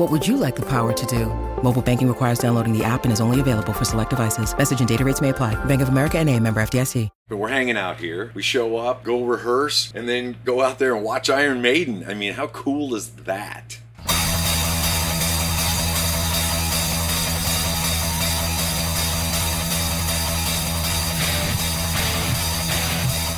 What would you like the power to do? Mobile banking requires downloading the app and is only available for select devices. Message and data rates may apply. Bank of America and a member FDIC. But we're hanging out here. We show up, go rehearse, and then go out there and watch Iron Maiden. I mean, how cool is that?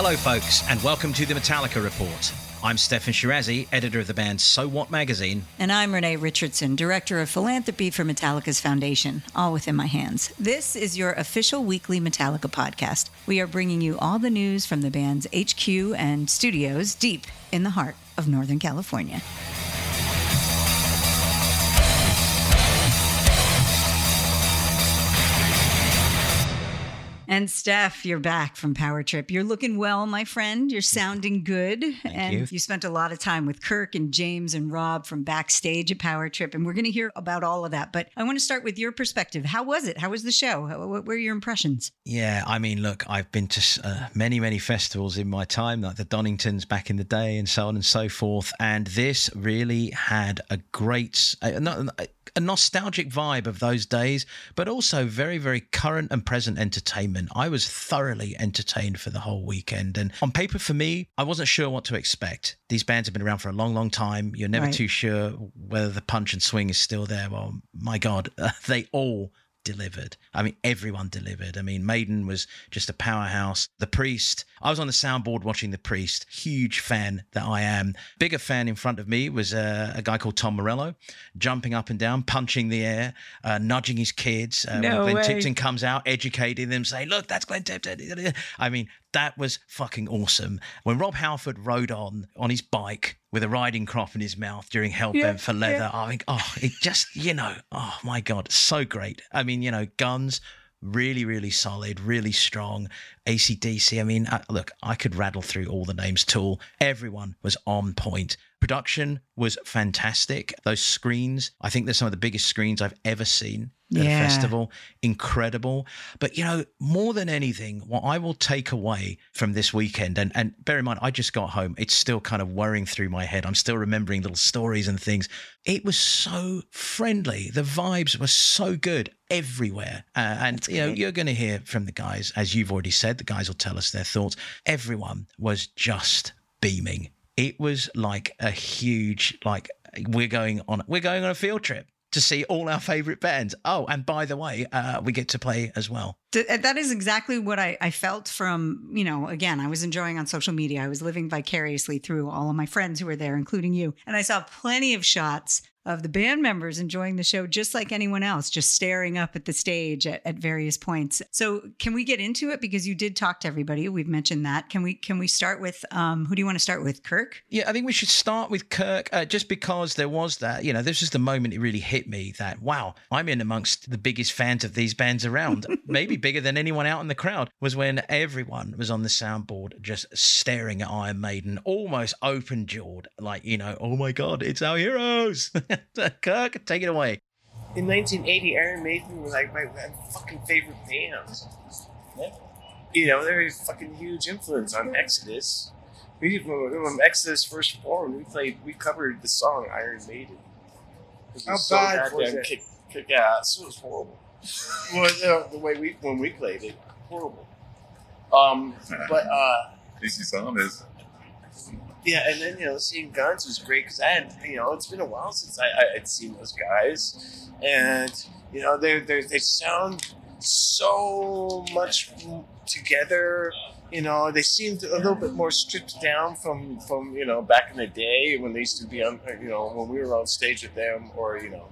Hello, folks, and welcome to the Metallica Report. I'm Steffan Chirazi, editor of the band So What magazine. And I'm Renee Richardson, director of philanthropy for Metallica's Foundation, all within my hands. This is your official weekly Metallica podcast. We are bringing you all the news from the band's HQ and studios deep in the heart of Northern California. And Steph, you're back from Power Trip. You're looking well, my friend. You're sounding good. Thank and you. you spent a lot of time with Kirk and James and Rob from backstage at Power Trip. And we're going to hear about all of that. But I want to start with your perspective. How was it? How was the show? How, what were your impressions? Yeah, I mean, look, I've been to uh, many, many festivals in my time, like the Doningtons back in the day and so on and so forth. And this really had a great, uh, not, a nostalgic vibe of those days, but also very, very current and present entertainment. I was thoroughly entertained for the whole weekend. And on paper, for me, I wasn't sure what to expect. These bands have been around for a long, long time. You're never Right. too sure whether the punch and swing is still there. Well, my God, they all delivered. I mean, everyone delivered. I mean, Maiden was just a powerhouse. The Priest, I was on the soundboard watching The Priest. Huge fan that I am. Bigger fan in front of me was uh, a guy called Tom Morello, jumping up and down, punching the air, uh, nudging his kids. Uh, No when Glenn way. Tipton comes out, educating them, saying, "Look, that's Glenn Tipton." I mean, that was fucking awesome. When Rob Halford rode on on his bike with a riding crop in his mouth during Hellbent for Leather, I think, oh, it just, you know, oh my god, so great. I mean, you know, guns. Really, really solid, really strong. AC/DC. I mean, uh, look, I could rattle through all the names. Tool. Everyone was on point. Production was fantastic. Those screens, I think they're some of the biggest screens I've ever seen at Yeah. a festival. Incredible. But, you know, more than anything, what I will take away from this weekend, and, and bear in mind, I just got home. It's still kind of whirring through my head. I'm still remembering little stories and things. It was so friendly. The vibes were so good everywhere. Uh, and, you know, you're going to hear from the guys, as you've already said, the guys will tell us their thoughts. Everyone was just beaming. It was like a huge, like, we're going on, we're going on a field trip to see all our favorite bands. Oh, and by the way, uh, we get to play as well. Th- That is exactly what I, I felt from, you know, again, I was enjoying on social media. I was living vicariously through all of my friends who were there, including you. And I saw plenty of shots of the band members enjoying the show just like anyone else, just staring up at the stage at, at various points. So can we get into it? Because you did talk to everybody. We've mentioned that. Can we can we start with um, who do you want to start with? Kirk? Yeah, I think we should start with Kirk, uh, just because there was that. You know, this is the moment it really hit me that wow, I'm in amongst the biggest fans of these bands around, maybe bigger than anyone out in the crowd. Was when everyone was on the soundboard just staring at Iron Maiden, almost open jawed, like you know, oh my god, it's our heroes. Kirk, take it away. in 1980, Iron Maiden was like my, my fucking favorite band. You know, they're a fucking huge influence on Exodus. We, when, when Exodus first formed, we played, we covered the song Iron Maiden. How so bad was it? Kick, kick ass. It was horrible. Well, the, the way we when we played it, horrible. Um, but uh, DC Sound is. yeah, and then you know seeing Guns was great because I had you know it's been a while since I, I had seen those guys, and you know they they they sound so much together. You know, they seemed a little bit more stripped down from from you know back in the day when they used to be on you know when we were on stage with them or you know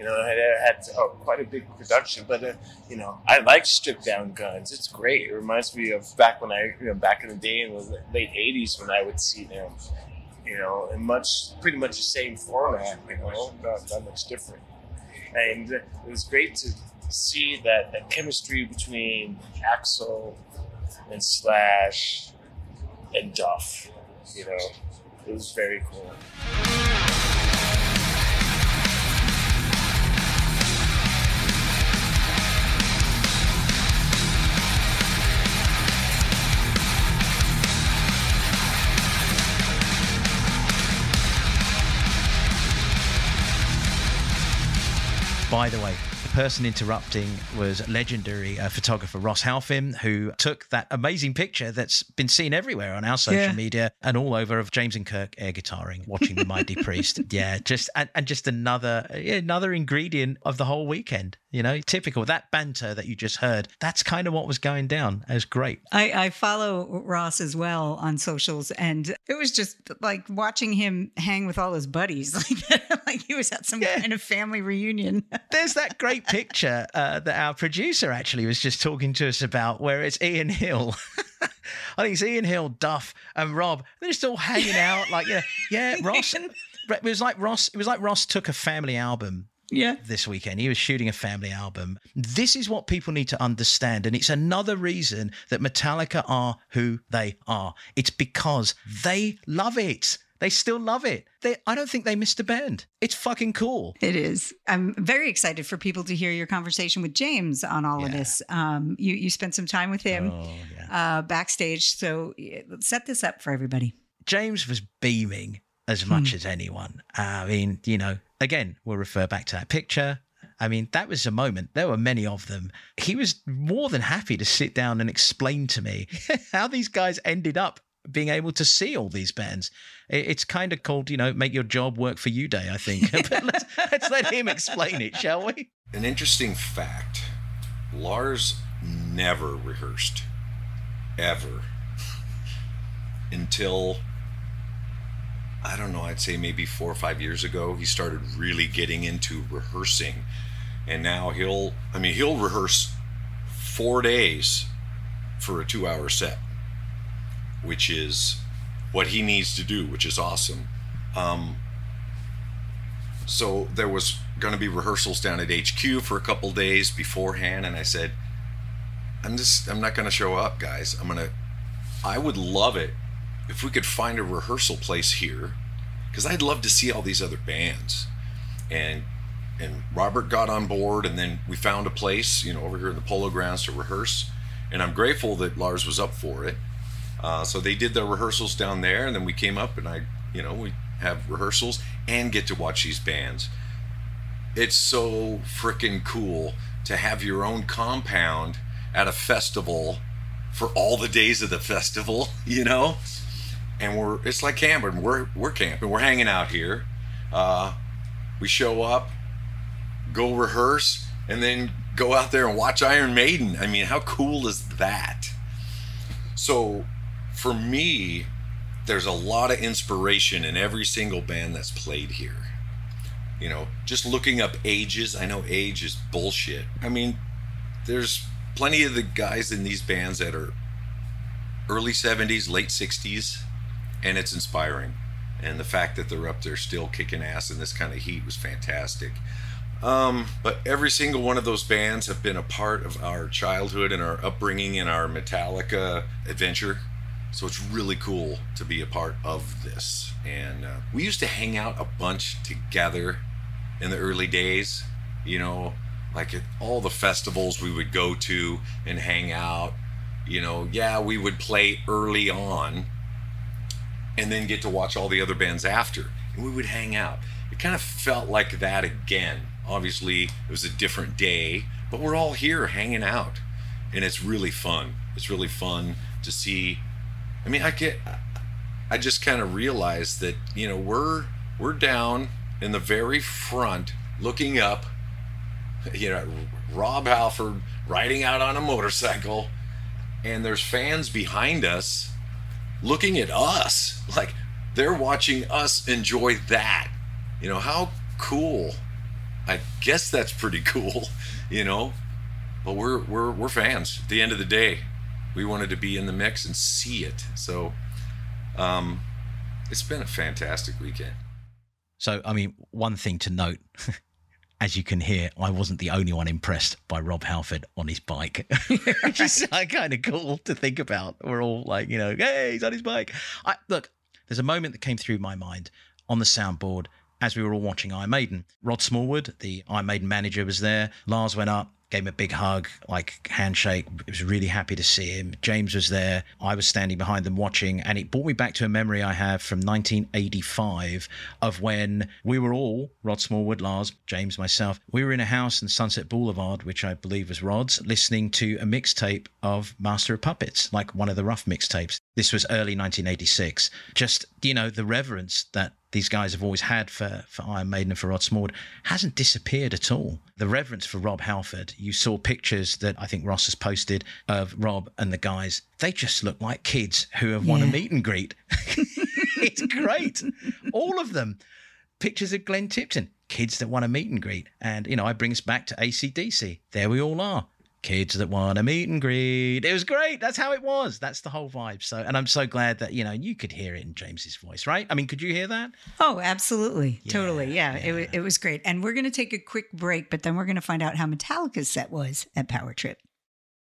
you know, had, had uh, quite a big production, but uh, you know, I like stripped down guns. It's great. It reminds me of back when I, you know, back in the day in the late '80s when I would see them, you know, in much, pretty much the same format. You know, not, not much different. And it was great to see that, that chemistry between Axl and Slash and Duff. You know, it was very cool. By the way, person interrupting was legendary uh, photographer Ross Halfin, who took that amazing picture that's been seen everywhere on our social Yeah. media and all over of James and Kirk air guitaring, watching the Mighty Priest. Yeah, just and, and just another yeah, another ingredient of the whole weekend. You know, typical that banter that you just heard. That's kind of what was going down. It was great. I, I follow Ross as well on socials, and it was just like watching him hang with all his buddies, like like he was at some Yeah. kind of family reunion. There's that great picture uh, that our producer actually was just talking to us about, where it's Ian Hill. I think it's Ian Hill, Duff, and Rob. They're just all hanging out, like yeah, yeah. Ross. It was like Ross. It was like Ross took a family album yeah, this weekend. He was shooting a family album. This is what people need to understand. And it's another reason that Metallica are who they are. It's because they love it. They still love it. They, I don't think they missed a band. It's fucking cool. it is. I'm very excited for people to hear your conversation with James on all of this. Um, you you spent some time with him Oh, yeah. uh, backstage, so set this up for everybody. James was beaming as much as anyone. I mean, you know, again, we'll refer back to that picture. I mean, that was a moment. There were many of them. He was more than happy to sit down and explain to me how these guys ended up being able to see all these bands. It's kind of called, you know, make your job work for you day, I think. but let's, let's let him explain it, shall we? An interesting fact Lars never rehearsed, ever, until I don't know, I'd say maybe four or five years ago. He started really getting into rehearsing. And now he'll, I mean, he'll rehearse four days for a two hour set, which is what he needs to do, which is awesome. Um, so there was going to be rehearsals down at HQ for a couple days beforehand, and I said, "I'm just, I'm not going to show up, guys. I'm to. I would love it if we could find a rehearsal place here, because I'd love to see all these other bands." And and Robert got on board, and then we found a place, you know, over here in the Polo Grounds to rehearse. And I'm grateful that Lars was up for it. Uh, so they did their rehearsals down there, and then we came up, and I, you know, we have rehearsals and get to watch these bands. It's so freaking cool to have your own compound at a festival for all the days of the festival, you know. And we're it's like camping. We're we're camping. We're hanging out here. Uh, we show up, go rehearse, and then go out there and watch Iron Maiden. I mean, how cool is that? So, for me, there's a lot of inspiration in every single band that's played here. You know, just looking up ages, I know age is bullshit. I mean, there's plenty of the guys in these bands that are early 70s, late 60s, and it's inspiring. And the fact that they're up there still kicking ass in this kind of heat was fantastic. Um, but every single one of those bands have been a part of our childhood and our upbringing and our Metallica adventure. So it's really cool to be a part of this. And uh, we used to hang out a bunch together in the early days, you know, like at all the festivals we would go to and hang out. You know, yeah, we would play early on and then get to watch all the other bands after. And we would hang out. It kind of felt like that again. Obviously, it was a different day, but we're all here hanging out. And it's really fun. It's really fun to see. I mean, I get I just kind of realized that, you know, we're we're down in the very front looking up, you know, Rob Halford riding out on a motorcycle and there's fans behind us looking at us like they're watching us enjoy that. You know, how cool. I guess that's pretty cool, you know. But we're we're we're fans. At the end of the day, we wanted to be in the mix and see it. So um it's been a fantastic weekend. So, I mean, one thing to note, as you can hear, I wasn't the only one impressed by Rob Halford on his bike, which is kind of cool to think about. We're all like, you know, hey, he's on his bike. I, look, there's a moment that came through my mind on the soundboard as we were all watching Iron Maiden. Rod Smallwood, the Iron Maiden manager, was there. Lars went up, gave him a big hug, like handshake. I was really happy to see him. James was there. I was standing behind them watching, and it brought me back to a memory I have from 1985 of when we were all Rod Smallwood, Lars, James, myself. We were in a house in Sunset Boulevard, which I believe was Rod's, listening to a mixtape of Master of Puppets, like one of the rough mixtapes. This was early 1986. Just you know the reverence that these guys have always had for, for Iron Maiden and for Rod Smallwood hasn't disappeared at all. The reverence for Rob Halford, you saw pictures that I think Ross has posted of Rob and the guys. They just look like kids who have won a meet and greet. it's great. All of them. Pictures of Glenn Tipton, kids that won a meet and greet. And, you know, I bring us back to AC/DC. There we all are. Kids that won a meet and greet. It was great. That's how it was. That's the whole vibe. So, and I'm so glad that, you know, you could hear it in James's voice, right? I mean, could you hear that? Oh, absolutely. totally. Yeah, It, it was great. And we're going to take a quick break, but then we're going to find out how Metallica's set was at Power Trip.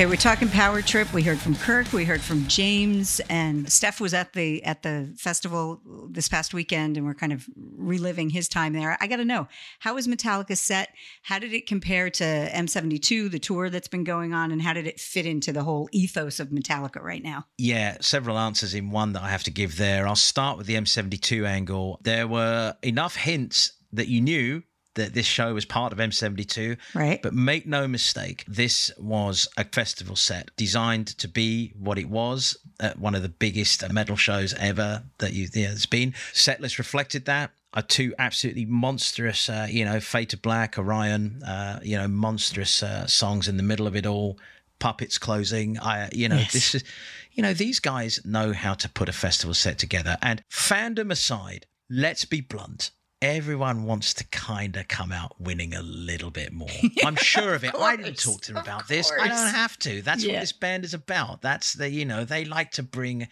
Okay, we're talking Power Trip. We heard from Kirk. We heard from James, and Steph was at the at the festival this past weekend, and we're kind of reliving his time there. I got to know how was Metallica set? How did it compare to M72, the tour that's been going on, and how did it fit into the whole ethos of Metallica right now? Yeah, several answers in one that I have to give there. I'll start with the M72 angle. There were enough hints that you knew that this show was part of M72. Right. But make no mistake, this was a festival set designed to be what it was at one of the biggest metal shows ever that you, yeah, there's been. Setlist reflected that. Are two absolutely monstrous, uh, you know, Fade to Black, Orion, uh, you know, monstrous uh, songs in the middle of it all. Puppets closing. I, you know, Yes. this is, you know, these guys know how to put a festival set together. And fandom aside, let's be blunt. Everyone wants to kind of come out winning a little bit more. I'm sure of it. I didn't talk to them about this. I don't have to. That's Yeah. what this band is about. That's the, you know, they like to bring,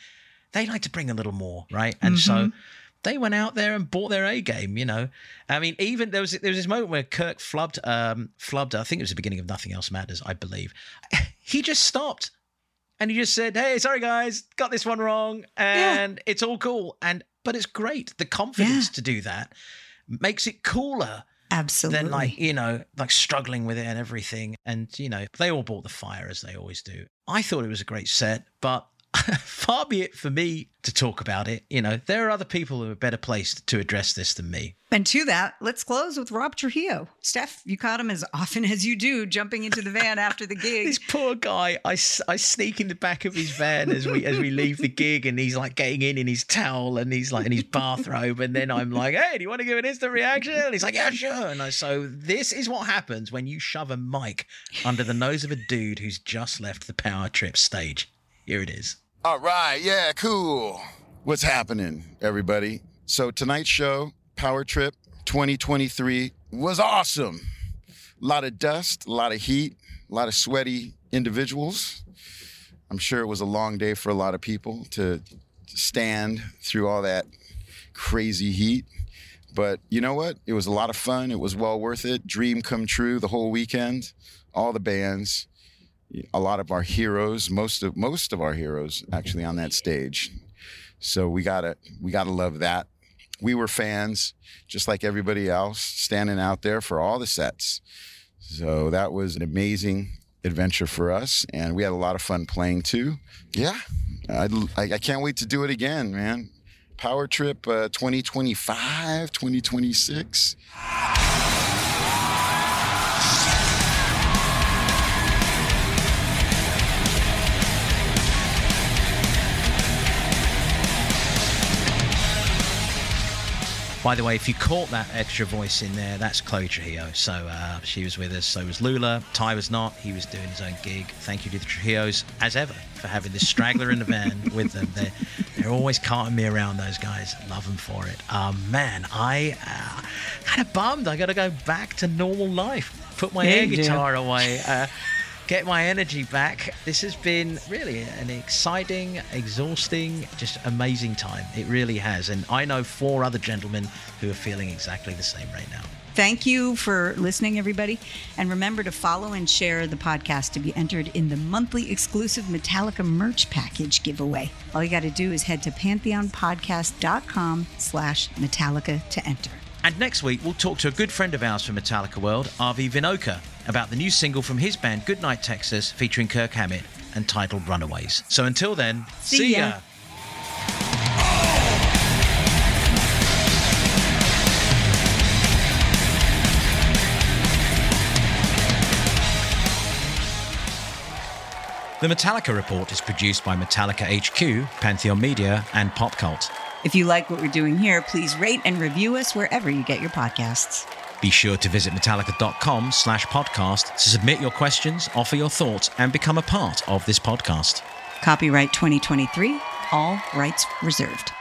they like to bring a little more, right? And so Mm-hmm. they went out there and bought their A game. You know, I mean, even there was there was this moment where Kirk flubbed, um, flubbed. I think it was the beginning of Nothing Else Matters, I believe. He just stopped and he just said, "Hey, sorry guys, got this one wrong, and it's all cool." And but it's great. The confidence Yeah. to do that makes it cooler Absolutely. than like you know like struggling with it and everything. And you know they all brought the fire as they always do. I thought it was a great set, but. Far be it for me to talk about it. You know, there are other people who are better placed to address this than me. And to that, let's close with Rob Trujillo. Steph, you caught him as often as you do, jumping into the van after the gig. This poor guy, I, I sneak in the back of his van as we as we leave the gig, and he's like getting in in his towel and he's like in his bathrobe, and then I'm like, "Hey, do you want to give an instant reaction?" And he's like, "Yeah, sure." And I so this is what happens when you shove a mic under the nose of a dude who's just left the Power Trip stage. Here it is. All right, yeah, cool. What's happening, everybody? So tonight's show, Power Trip 2023, was awesome. A lot of dust, a lot of heat, a lot of sweaty individuals. I'm sure it was a long day for a lot of people to stand through all that crazy heat. But you know what? It was a lot of fun. It was well worth it. Dream come true the whole weekend. All the bands a lot of our heroes, most of most of our heroes actually on that stage. So we gotta we gotta love that. We were fans, just like everybody else, standing out there for all the sets. So that was an amazing adventure for us, and we had a lot of fun playing too. Yeah, I, I can't wait to do it again, man. Power Trip uh, 2025, 2026. By the way, if you caught that extra voice in there, that's Chloe Trujillo. So uh, she was with us. So was Lula. Ty was not. He was doing his own gig. Thank you to the Trujillos, as ever, for having this straggler in the van with them. They're, they're always carting me around, those guys. Love them for it. Um, man, I uh, kind of bummed. I got to go back to normal life. Put my Yeah, air guitar away. Uh, get my energy back. This has been really an exciting, exhausting, just amazing time. It really has. And I know four other gentlemen who are feeling exactly the same right now. Thank you for listening, everybody. And remember to follow and share the podcast to be entered in the monthly exclusive Metallica merch package giveaway. All you got to do is head to pantheonpodcast.com slash Metallica to enter. And next week, we'll talk to a good friend of ours from Metallica World, Avi Vinocur, about the new single from his band Goodnight Texas featuring Kirk Hammett and titled Runaways. So until then, See ya. The Metallica Report is produced by Metallica HQ, Pantheon Media, and Pop Cult. If you like what we're doing here, please rate and review us wherever you get your podcasts. Be sure to visit metallica.com slash podcast to submit your questions, offer your thoughts, and become a part of this podcast. Copyright 2023, all rights reserved.